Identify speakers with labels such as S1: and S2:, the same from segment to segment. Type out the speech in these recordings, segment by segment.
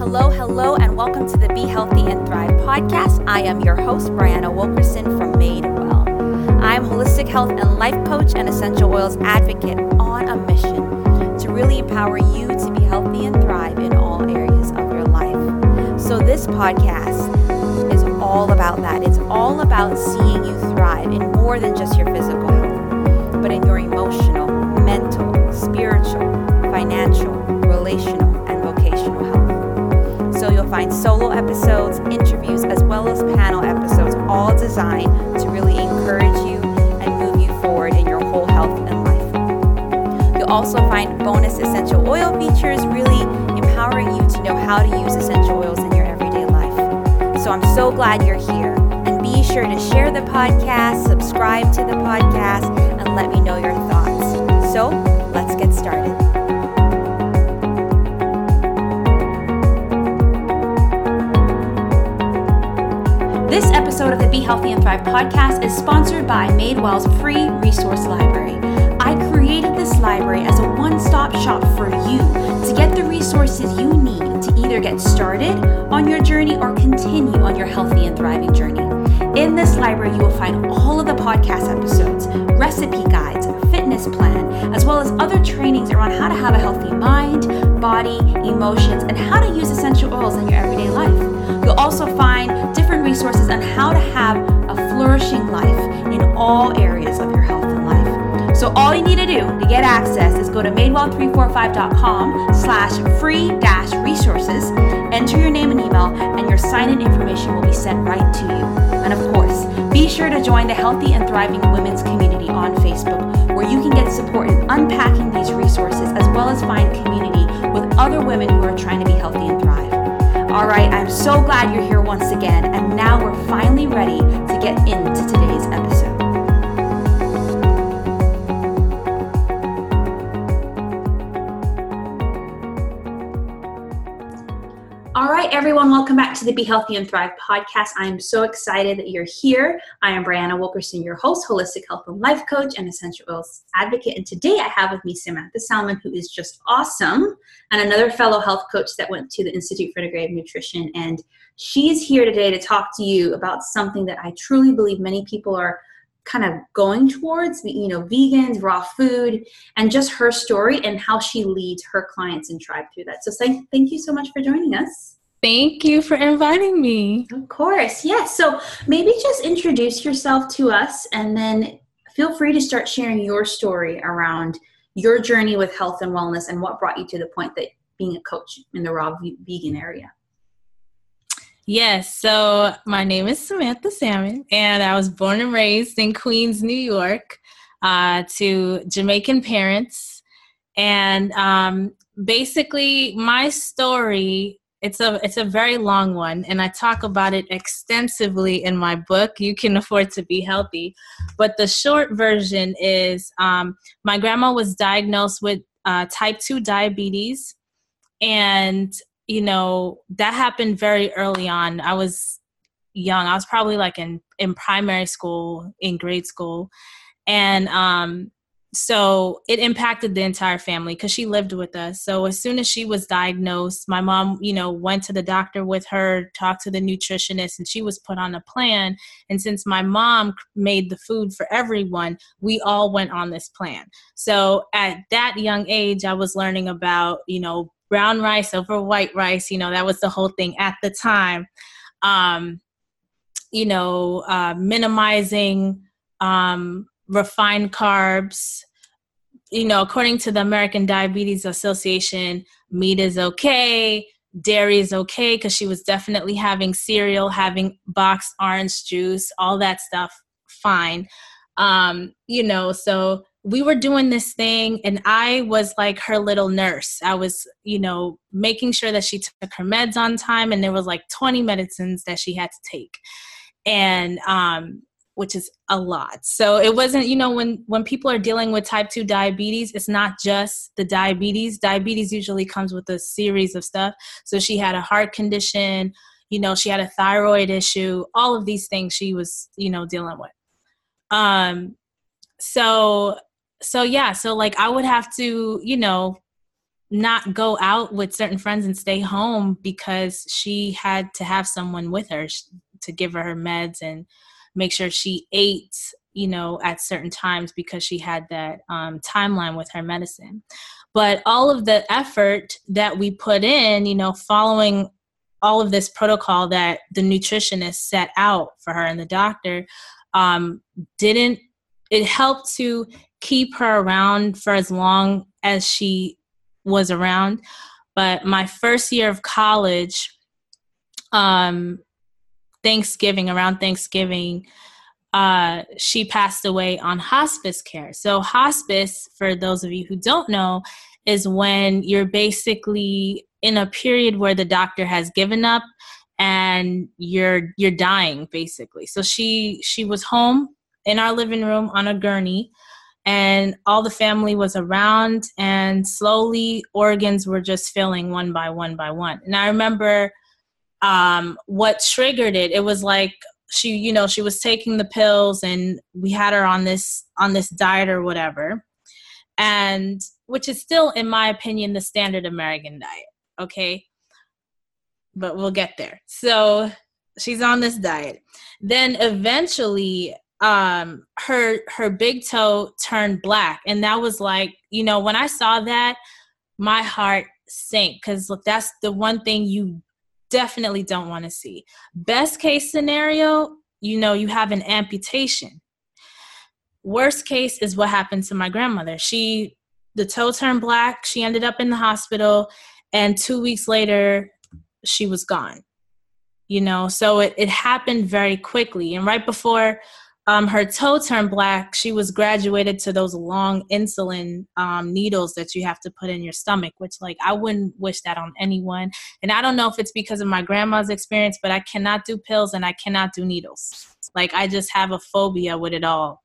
S1: Hello, hello, and welcome to the Be Healthy and Thrive podcast. I am your host, Brianna Wilkerson from Made Well. I'm holistic health and life coach and essential oils advocate on a mission to really empower you to be healthy and thrive in all areas of your life. So, this podcast is all about that. It's all about seeing you thrive in more than just your physical health, but in your emotional, mental, spiritual, financial, relational, find solo episodes, interviews, as well as panel episodes, all designed to really encourage you and move you forward in your whole health and life. You'll also find bonus essential oil features, really empowering you to know how to use essential oils in your everyday life. So I'm so glad you're here. And be sure to share the podcast, subscribe to the podcast, and let me know your thoughts. So let's get started. This episode of the Be Healthy and Thrive podcast is sponsored by Madewell's free resource library. I created this library as a one stop shop for you to get the resources you need to either get started on your journey or continue on your healthy and thriving journey. In this library, you will find all of the podcast episodes, recipe guides, fitness plan, as well as other trainings around how to have a healthy mind, body, emotions, and how to use essential oils in your everyday life. You'll also find different resources on how to have a flourishing life in all areas of your health and life. So all you need to do to get access is go to madewell345.com slash free dash resources, enter your name and email, and your sign-in information will be sent right to you. And of course, be sure to join the Healthy and Thriving Women's Community on Facebook, where you can get support in unpacking these resources as well as find community with other women who are trying to be healthy and thrive. All right, I'm so glad you're here once again, and now we're finally ready to get into today's episode. Everyone, welcome back to the Be Healthy and Thrive podcast. I am so excited that you're here. I am Brianna Wilkerson, your host, holistic health and life coach, and essential oils advocate. And today I have with me Samantha Salmon, who is just awesome, and another fellow health coach that went to the Institute for Integrative Nutrition. And she's here today to talk to you about something that I truly believe many people are kind of going towards you know vegans raw food and just her story and how she leads her clients and tribe through that so thank, thank you so much for joining us
S2: thank you for inviting me.
S1: Of course yes. So maybe just introduce yourself to us and then feel free to start sharing your story around your journey with health and wellness and what brought you to the point that being a coach in the raw vegan area.
S2: Yes, so my name is Samantha Salmon, and I was born and raised in Queens, New York, uh, to Jamaican parents. And um, basically, my story it's a it's a very long one, and I talk about it extensively in my book. You can afford to be healthy, but the short version is um, my grandma was diagnosed with uh, type two diabetes, and you know that happened very early on. I was young. I was probably like in in primary school in grade school. And um so it impacted the entire family because she lived with us so as soon as she was diagnosed my mom you know went to the doctor with her talked to the nutritionist and she was put on a plan and since my mom made the food for everyone we all went on this plan so at that young age i was learning about you know brown rice over white rice. You know, that was the whole thing at the time. Um, you know, uh, minimizing um, refined carbs. You know, according to the American Diabetes Association, meat is okay, dairy is okay because she was definitely having cereal, having boxed orange juice, all that stuff, fine. Um, you know, so we were doing this thing and i was like her little nurse i was you know making sure that she took her meds on time and there was like 20 medicines that she had to take and um which is a lot. So it wasn't you know when when people are dealing with type 2 diabetes it's not just the diabetes. Diabetes usually comes with a series of stuff. So she had a heart condition you know she had a thyroid issue all of these things she was you know dealing with. Um so so yeah so like i would have to you know not go out with certain friends and stay home because she had to have someone with her to give her her meds and make sure she ate you know at certain times because she had that um, timeline with her medicine but all of the effort that we put in you know following all of this protocol that the nutritionist set out for her and the doctor um, didn't it helped to keep her around for as long as she was around. But my first year of college, um, Thanksgiving, around Thanksgiving, uh, she passed away on hospice care. So, hospice, for those of you who don't know, is when you're basically in a period where the doctor has given up and you're you're dying basically so she she was home in our living room on a gurney and all the family was around and slowly organs were just filling one by one by one and i remember um, what triggered it it was like she you know she was taking the pills and we had her on this on this diet or whatever. And which is still in my opinion the standard american diet okay? But we'll get there. So she's on this diet. Then eventually um her her big toe turned black. And that was like you know when i saw that my heart sank because that's the one thing you definitely don't want to see. Best case scenario you know you have an amputation. Worst case is what happened to my grandmother. She the toe turned black she ended up in the hospital and two weeks later she was gone. You know so it, it happened very quickly and right before um, her toe turned black, she was graduated to those long insulin um, needles that you have to put in your stomach, which, like, I wouldn't wish that on anyone. And I don't know if it's because of my grandma's experience, but I cannot do pills and I cannot do needles. Like, I just have a phobia with it all.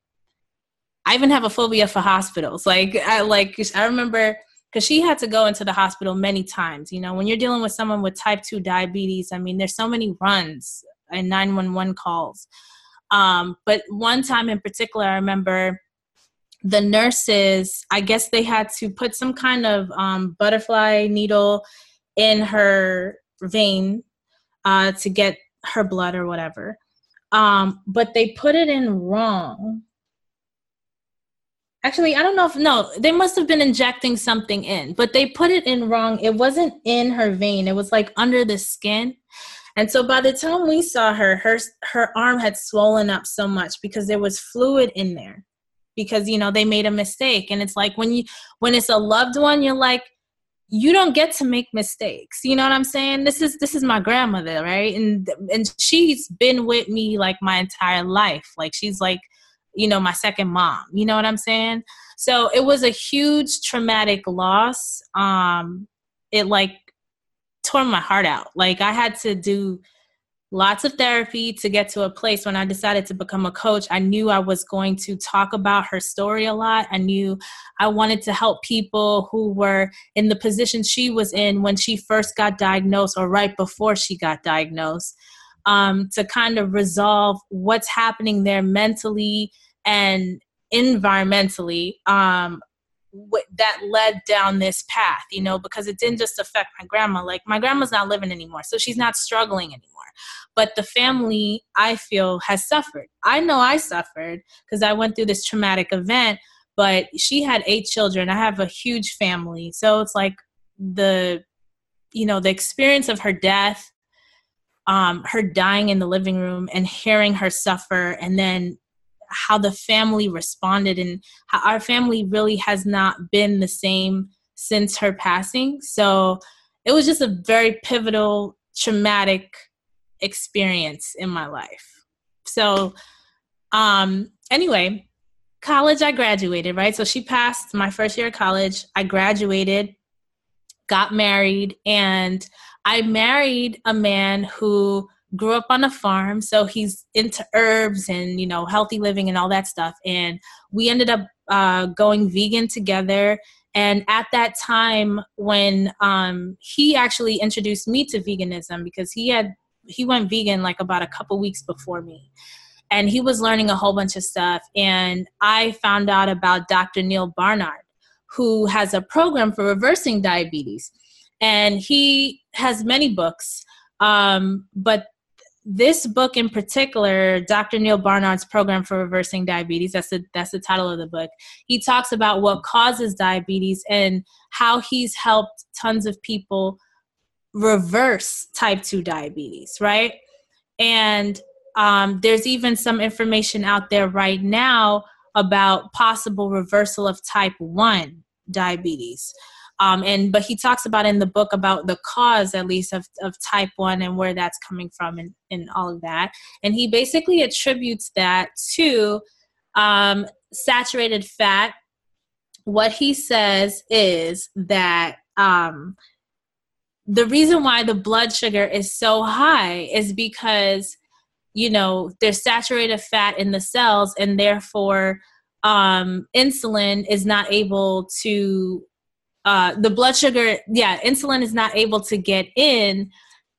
S2: I even have a phobia for hospitals. Like, I like I remember because she had to go into the hospital many times. You know, when you're dealing with someone with type two diabetes, I mean, there's so many runs and 911 calls. Um, but one time in particular, I remember the nurses, I guess they had to put some kind of um, butterfly needle in her vein uh, to get her blood or whatever. Um, but they put it in wrong. Actually, I don't know if no, they must have been injecting something in, but they put it in wrong. It wasn't in her vein, it was like under the skin. And so by the time we saw her, her her arm had swollen up so much because there was fluid in there. Because you know, they made a mistake. And it's like when you when it's a loved one, you're like, you don't get to make mistakes. You know what I'm saying? This is this is my grandmother, right? And and she's been with me like my entire life. Like she's like, you know, my second mom. You know what I'm saying? So it was a huge traumatic loss. Um it like tore my heart out. Like I had to do lots of therapy to get to a place when I decided to become a coach. I knew I was going to talk about her story a lot. I knew I wanted to help people who were in the position she was in when she first got diagnosed or right before she got diagnosed um, to kind of resolve what's happening there mentally and environmentally um, that led down this path, you know, because it didn't just affect my grandma. Like my grandma's not living anymore, so she's not struggling anymore. But the family, I feel, has suffered. I know I suffered because I went through this traumatic event, but she had eight children. I have a huge family. So it's like the, you know, the experience of her death, um, her dying in the living room and hearing her suffer and then how the family responded and how our family really has not been the same since her passing. So it was just a very pivotal, traumatic experience in my life. So, um, anyway, college, I graduated, right? So she passed my first year of college. I graduated, got married, and I married a man who grew up on a farm so he's into herbs and you know healthy living and all that stuff. And we ended up uh, going vegan together. And at that time when um, he actually introduced me to veganism because he had he went vegan like about a couple weeks before me. And he was learning a whole bunch of stuff. And i found out about dr neal barnard who has a program for reversing diabetes. And he has many books, um, but this book in particular, Dr. Neal Barnard's program for reversing diabetes, that's the that's the title of the book. He talks about what causes diabetes and how he's helped tons of people reverse type 2 diabetes, right? And um, there's even some information out there right now about possible reversal of type 1 diabetes. Um, and but he talks about in the book about the cause at least of, of type 1 and where that's coming from and, and all of that. And he basically attributes that to um, saturated fat. What he says is that um, the reason why the blood sugar is so high is because you know there's saturated fat in the cells and therefore um, insulin is not able to uh, the blood sugar yeah insulin is not able to get in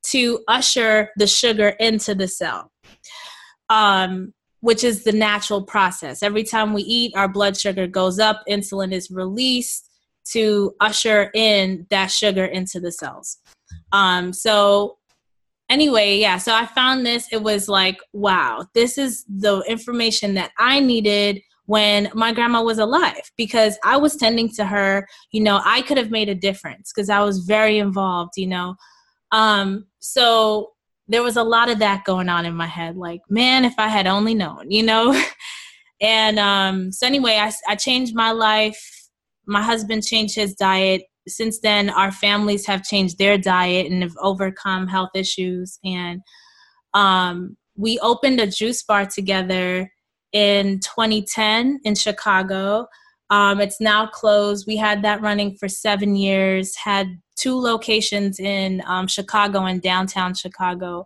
S2: to usher the sugar into the cell um, which is the natural process every time we eat our blood sugar goes up insulin is released to usher in that sugar into the cells. Um, so anyway, yeah, so I found this. It was like, wow, this is the information that I needed when my grandma was alive because I was tending to her. You know, I could have made a difference because I was very involved, you know. Um, so there was a lot of that going on in my head like, man, if I had only known, you know. and um, so anyway, I, I changed my life my husband changed his diet. Since then, our families have changed their diet and have overcome health issues. And um, we opened a juice bar together in 2010 in Chicago. Um, it's now closed. We had that running for seven years, had two locations in um, Chicago and downtown Chicago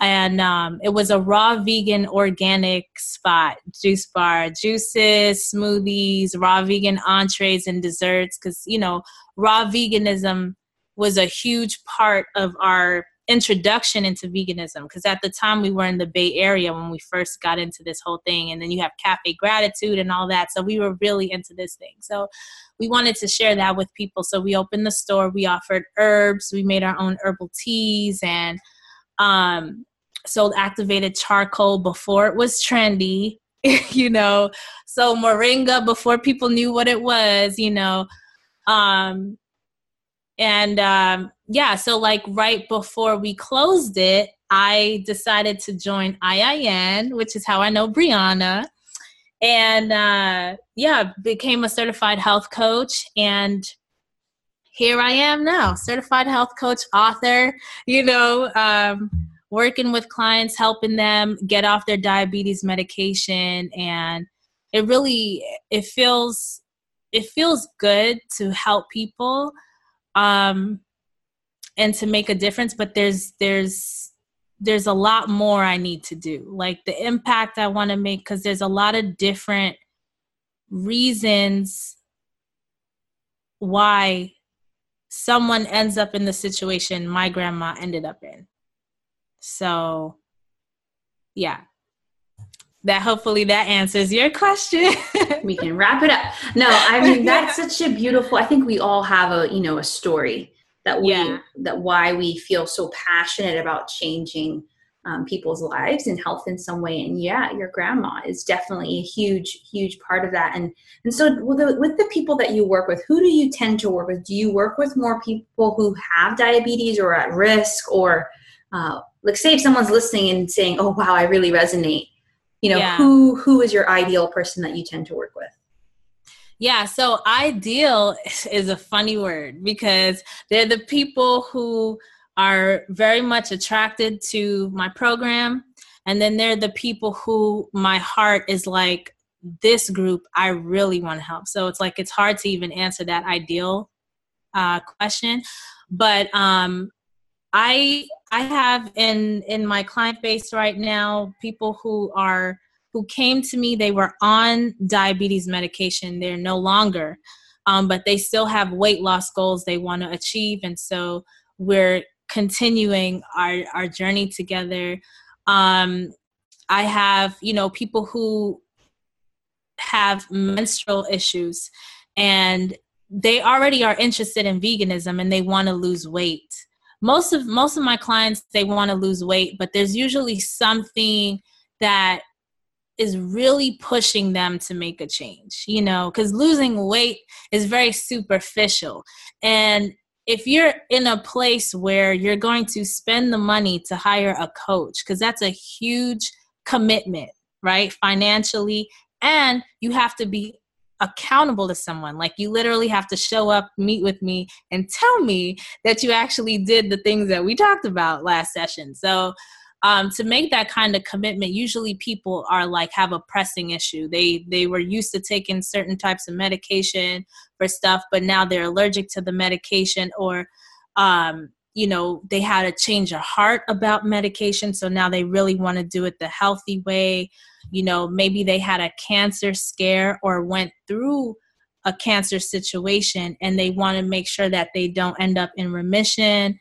S2: and um, it was a raw vegan organic spot juice bar juices smoothies raw vegan entrees and desserts because you know raw veganism was a huge part of our introduction into veganism because at the time we were in the bay area when we first got into this whole thing and then you have cafe gratitude and all that so we were really into this thing so we wanted to share that with people so we opened the store we offered herbs we made our own herbal teas and um, sold activated charcoal before it was trendy, you know, so moringa before people knew what it was, you know. Um, and um, yeah, so like right before we closed it, I decided to join IIN, which is how I know Brianna. And uh, yeah, became a certified health coach. And here I am now, certified health coach, author, you know. Um, working with clients, helping them get off their diabetes medication and it really it feels it feels good to help people um and to make a difference but there's there's there's a lot more I need to do. Like the impact I want to make because there's a lot of different reasons why someone ends up in the situation my grandma ended up in. So, yeah. That hopefully that answers your question.
S1: we can wrap it up. No, I mean that's such a beautiful. I think we all have a you know a story that we yeah. that why we feel so passionate about changing um, people's lives and health in some way. And yeah, your grandma is definitely a huge, huge part of that. And and so with the, with the people that you work with, who do you tend to work with? Do you work with more people who have diabetes or at risk, or uh, like say if someone's listening and saying oh wow i really resonate you know yeah. who who is your ideal person that you tend to work with
S2: yeah so ideal is a funny word because they're the people who are very much attracted to my program and then they're the people who my heart is like this group i really want to help so it's like it's hard to even answer that ideal uh, question but um, I I have in in my client base right now people who are who came to me they were on diabetes medication. They're no longer um, but they still have weight loss goals they want to achieve. And so we're continuing our our journey together. Um, i have you know people who have menstrual issues and they already are interested in veganism and they want to lose weight most of most of my clients they want to lose weight but there's usually something that is really pushing them to make a change you know because losing weight is very superficial. And if you're in a place where you're going to spend the money to hire a coach because that's a huge commitment right financially and you have to be accountable to someone. Like you literally have to show up, meet with me, and tell me that you actually did the things that we talked about last session. So um, to make that kind of commitment, usually people are like have a pressing issue. They they were used to taking certain types of medication for stuff, but now they're allergic to the medication or um, you know they had a change of heart about medication so now they really want to do it the healthy way. You know maybe they had a cancer scare or went through a cancer situation and they want to make sure that they don't end up in remission.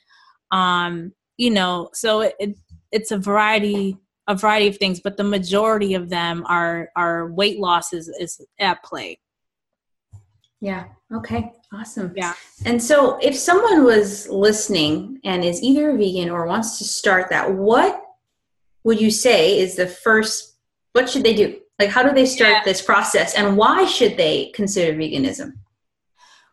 S2: Um you know so it, it, it's a variety a variety of things but the majority of them are are weight loss is, is at play
S1: yeah okay awesome
S2: yeah
S1: and so if someone was listening and is either a vegan or wants to start that what would you say is the first what should they do? Like, how do they start yeah. this process and why should they consider veganism?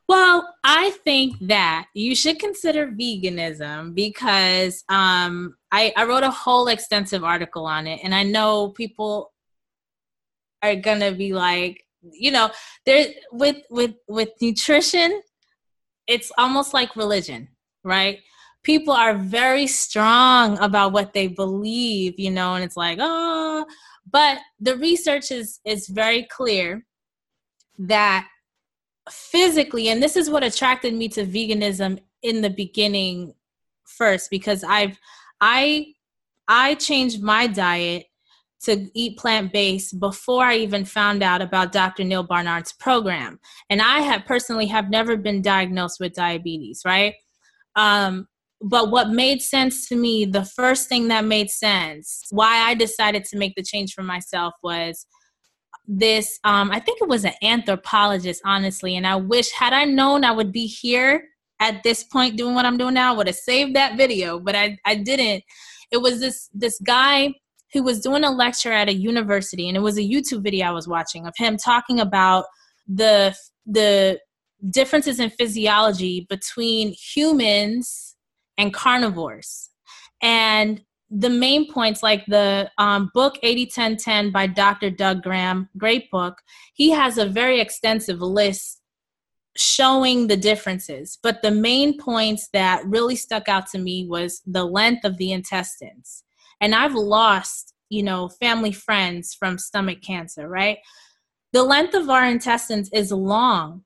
S2: Well, I think that you should consider veganism because um, I, I wrote a whole extensive article on it, and I know people are gonna be like, you know, there with with with nutrition, it's almost like religion, right? People are very strong about what they believe, you know, and it's like, oh, but the research is is very clear that physically, and this is what attracted me to veganism in the beginning first, because I've I I changed my diet to eat plant based before I even found out about Dr. Neal Barnard's program. And I have personally have never been diagnosed with diabetes, right? Um, but what made sense to me, the first thing that made sense, why I decided to make the change for myself was this um, I think it was an anthropologist, honestly. And I wish, had I known I would be here at this point doing what I'm doing now, I would have saved that video, but I, I didn't. It was this this guy who was doing a lecture at a university, and it was a YouTube video I was watching of him talking about the the differences in physiology between humans and carnivores. And the main points, like the um, book 801010 by Dr. Doug Graham, great book, he has a very extensive list showing the differences. But the main points that really stuck out to me was the length of the intestines. And I've lost, you know, family friends from stomach cancer, right? The length of our intestines is long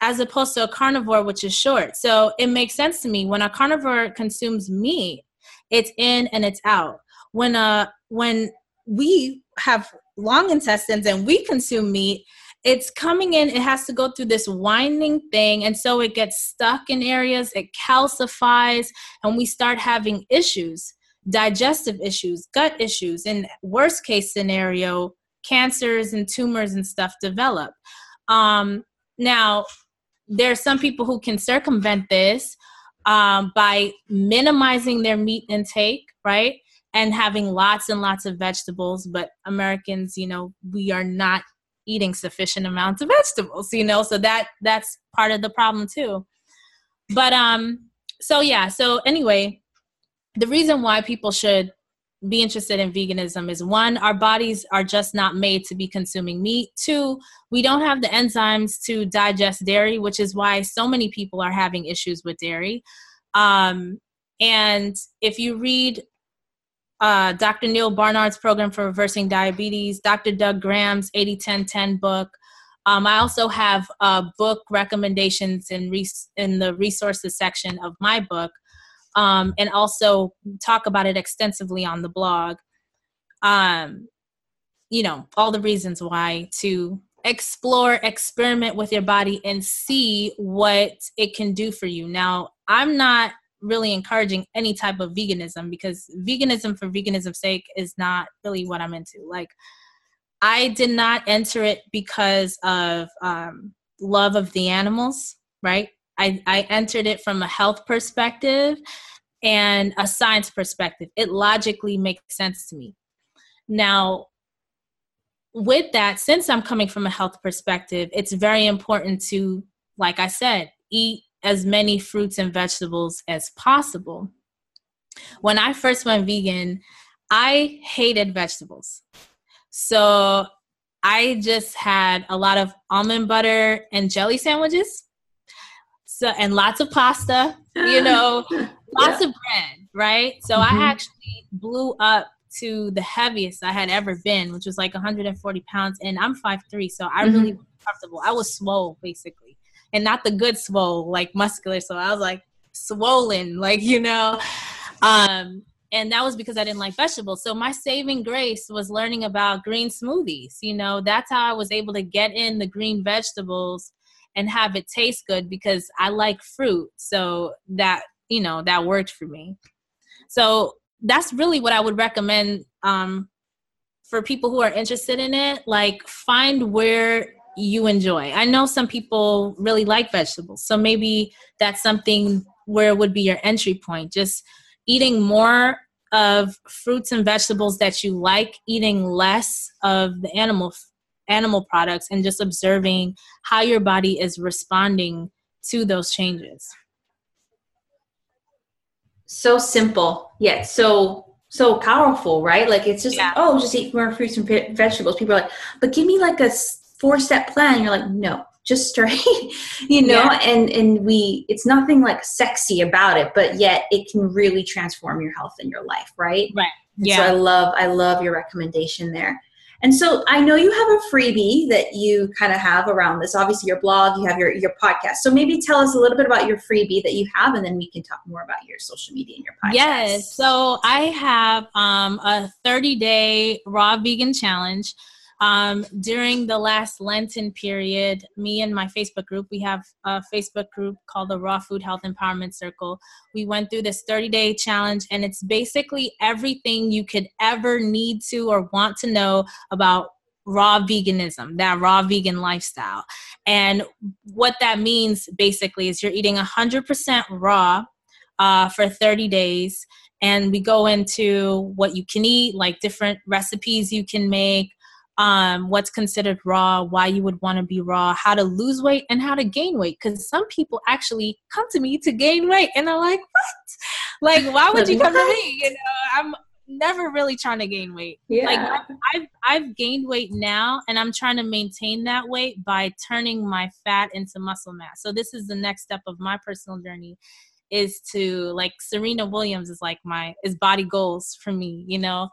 S2: as opposed to a carnivore, which is short. So it makes sense to me when a carnivore consumes meat, it's in and it's out. When uh when we have long intestines and we consume meat, it's coming in, it has to go through this winding thing, and so it gets stuck in areas, it calcifies, and we start having issues, digestive issues, gut issues, and worst case scenario, cancers and tumors and stuff develop. Um, now, there are some people who can circumvent this um, by minimizing their meat intake, right? And having lots and lots of vegetables. But Americans, you know, we are not eating sufficient amounts of vegetables, you know, so that that's part of the problem too. But um, so yeah, so anyway, the reason why people should be interested in veganism is one, our bodies are just not made to be consuming meat. Two, we don't have the enzymes to digest dairy, which is why so many people are having issues with dairy. Um, and if you read uh, Dr. Neal Barnard's program for reversing diabetes, Dr. Doug Graham's 80 10 10 book, um, I also have uh, book recommendations in, res- in the resources section of my book um, and also talk about it extensively on the blog. Um, you know, all the reasons why to explore, experiment with your body, and see what it can do for you. Now, I'm not really encouraging any type of veganism because veganism for veganism's sake is not really what I'm into. Like, I did not enter it because of um, love of the animals, right? I, I entered it from a health perspective and a science perspective. It logically makes sense to me. Now, with that, since I'm coming from a health perspective, it's very important to, like I said, eat as many fruits and vegetables as possible. When I first went vegan, I hated vegetables. So I just had a lot of almond butter and jelly sandwiches. So and lots of pasta, you know, lots yeah. of bread, right? So mm-hmm. I actually blew up to the heaviest I had ever been, which was like 140 pounds, and I'm 5'3", so I mm-hmm. really was comfortable. I was swole basically, and not the good swole, like muscular. So I was like swollen, like you know. Um, and that was because I didn't like vegetables. So my saving grace was learning about green smoothies. You know, that's how I was able to get in the green vegetables and have it taste good because I like fruit. So that, you know, that worked for me. So that's really what I would recommend um, for people who are interested in it. Like, find where you enjoy. I know some people really like vegetables. So maybe that's something where it would be your entry point. Just eating more of fruits and vegetables that you like, eating less of the animal animal products and just observing how your body is responding to those changes.
S1: So simple, yet so so powerful, right? Like it's just yeah. like, oh, just eat more fruits and vegetables. People are like, but give me like a four step plan. You're like, no, just straight you know yeah. and and we it's nothing like sexy about it but yet it can really transform your health and your life right
S2: right
S1: yeah so i love i love your recommendation there and so i know you have a freebie that you kind of have around this. Obviously your blog you have your your podcast. So maybe tell us a little bit about your freebie that you have and then we can talk more about your social media and your podcast.
S2: Yes. So i have um, a 30 day raw vegan challenge um, during the last Lenten period, me and my Facebook group, we have a Facebook group called the Raw Food Health Empowerment Circle. We went through this 30 day challenge, and it's basically everything you could ever need to or want to know about raw veganism, that raw vegan lifestyle. And what that means basically is you're eating 100% raw uh, for 30 days. And we go into what you can eat, like different recipes you can make, um, what's considered raw, why you would want to be raw, how to lose weight, and how to gain weight. Because some people actually come to me to gain weight, and they're like, "What? Like, why would you come to me?" You know, I'm never really trying to gain weight. Yeah. Like I've, I've, I've gained weight now, and I'm trying to maintain that weight by turning my fat into muscle mass. So this is the next step of my personal journey is to like Serena Williams is like my is body goals for me, you know.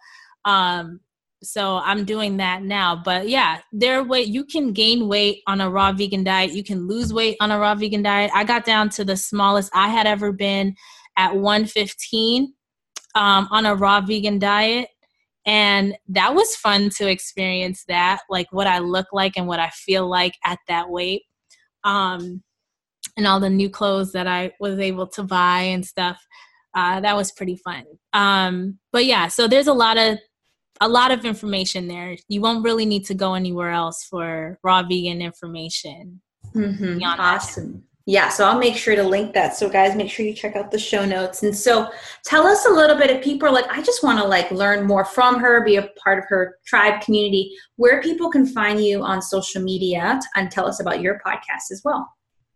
S2: Um so i'm doing that now but yeah there way you can gain weight on a raw vegan diet you can lose weight on a raw vegan diet. I got down to the smallest i had ever been at 115 um, on a raw vegan diet and that was fun to experience that like what i look like and what i feel like at that weight um, and all the new clothes that i was able to buy and stuff uh, that was pretty fun. Um, but yeah so there's a lot of a lot of information there. You won't really need to go anywhere else for raw vegan information.
S1: Mm-hmm. Awesome. Yeah, so I'll make sure to link that. So guys, make sure you check out the show notes. And so tell us a little bit if people are like, I just want to like learn more from her, be a part of her tribe community, where people can find you on social media and tell us about your podcast as well.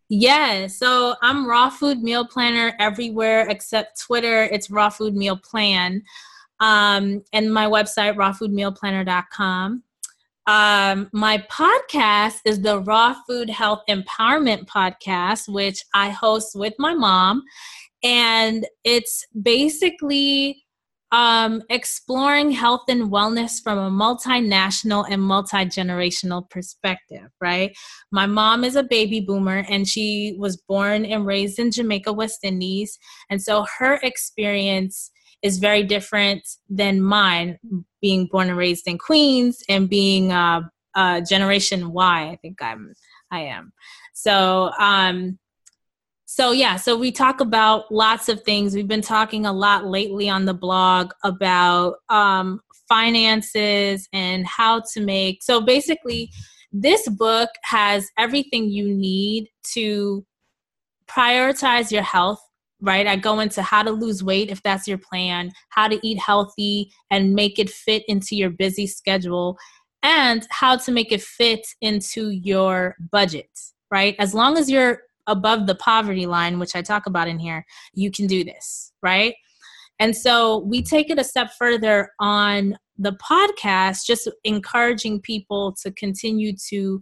S2: Yeah, so I'm Raw Food Meal Planner everywhere except Twitter. It's Raw Food Meal Plan um, and my website, rawfoodmealplanner.com. Um, my podcast is the Raw Food Health Empowerment Podcast, which I host with my mom. And it's basically um, exploring health and wellness from a multinational and multi generational perspective, right? My mom is a baby boomer and she was born and raised in Jamaica, West Indies. And so her experience is very different than mine, being born and raised in Queens and being uh, uh, Generation Y. I think I'm I am. So um, so yeah, so we talk about lots of things. We've been talking a lot lately on the blog about um, finances and how to make. So basically, this book has everything you need to prioritize your health right? I go into how to lose weight if that's your plan, how to eat healthy and make it fit into your busy schedule, and how to make it fit into your budget, right? As long as you're above the poverty line, which I talk about in here, you can do this, right? And so we take it a step further on the podcast, just encouraging people to continue to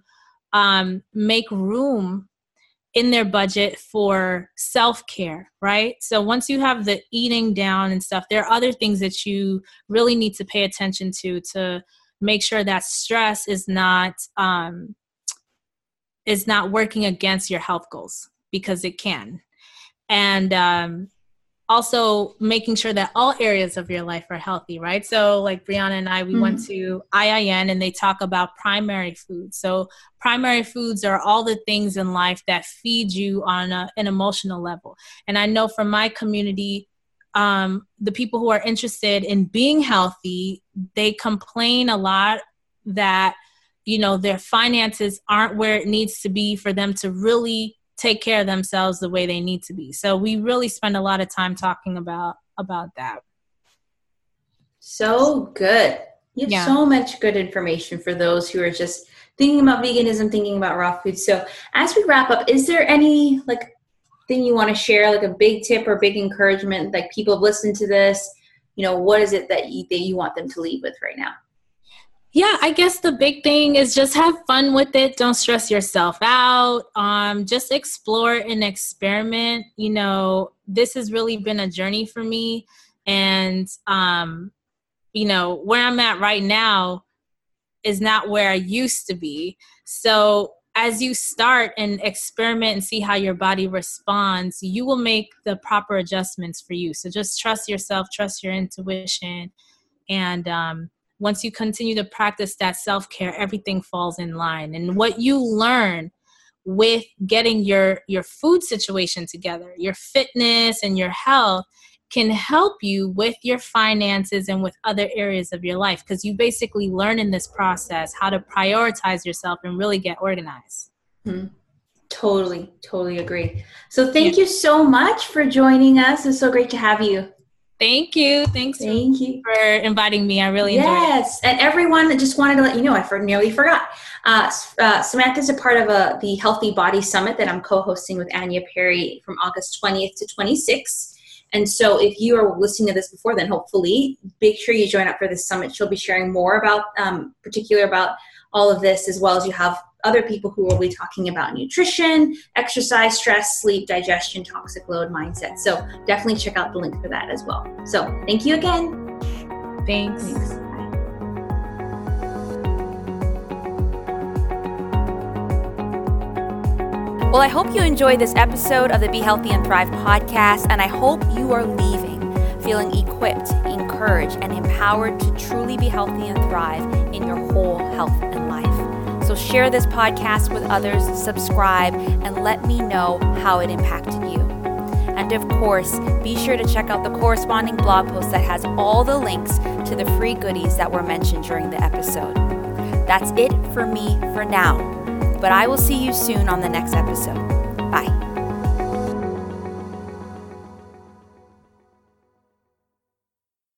S2: um, make room in their budget for self care, right? So once you have the eating down and stuff, there are other things that you really need to pay attention to to make sure that stress is not um, is not working against your health goals because it can. And um, also making sure that all areas of your life are healthy, right? So, like Brianna and I, we mm-hmm. went to IIN and they talk about primary foods. So, primary foods are all the things in life that feed you on a, an emotional level. And I know from my community, um, the people who are interested in being healthy, they complain a lot that you know their finances aren't where it needs to be for them to really take care of themselves the way they need to be. So we really spend a lot of time talking about about that.
S1: So good. You have yeah. so much good information for those who are just thinking about veganism, thinking about raw food. So as we wrap up, is there any like thing you want to share, like a big tip or big encouragement, like people have listened to this, you know, what is it that you that you want them to leave with right now?
S2: Yeah i guess the big thing is just have fun with it. Don't stress yourself out. Um, just explore and experiment. You know this has really been a journey for me. And um, you know where i'm at right now is not where i used to be. So as you start and experiment and see how your body responds you will make the proper adjustments for you. So just trust yourself trust your intuition and um, once you continue to practice that self care, everything falls in line. And what you learn with getting your your food situation together, your fitness and your health can help you with your finances and with other areas of your life because you basically learn in this process how to prioritize yourself and really get organized.
S1: Mm-hmm. Totally, totally agree. So, thank yeah. you so much for joining us. It's so great to have you.
S2: Thank you. Thanks
S1: Thank for, you.
S2: for inviting me. I really enjoyed yes.
S1: it. Yes. And everyone, that just wanted to let you know, I nearly forgot. Uh, uh, Samantha is a part of a, uh, the Healthy Body Summit that I'm co hosting with Anya Perry from August 20th to 26th. And so, if you are listening to this before then, hopefully, make sure you join up for this summit. She'll be sharing more about, um, particular about all of this, as well as you have other people who will be talking about nutrition, exercise, stress, sleep, digestion, toxic load, mindset. So definitely check out the link for that as well. So thank you again.
S2: Thanks. Thanks.
S1: Well, I hope you enjoyed this episode of the Be Healthy and Thrive podcast, and I hope you are leaving feeling equipped, encouraged, and empowered to truly be healthy and thrive in your whole health and life. So share this podcast with others, subscribe, and let me know how it impacted you. And of course, be sure to check out the corresponding blog post that has all the links to the free goodies that were mentioned during the episode. That's it for me for now, but I will see you soon on the next episode. Bye.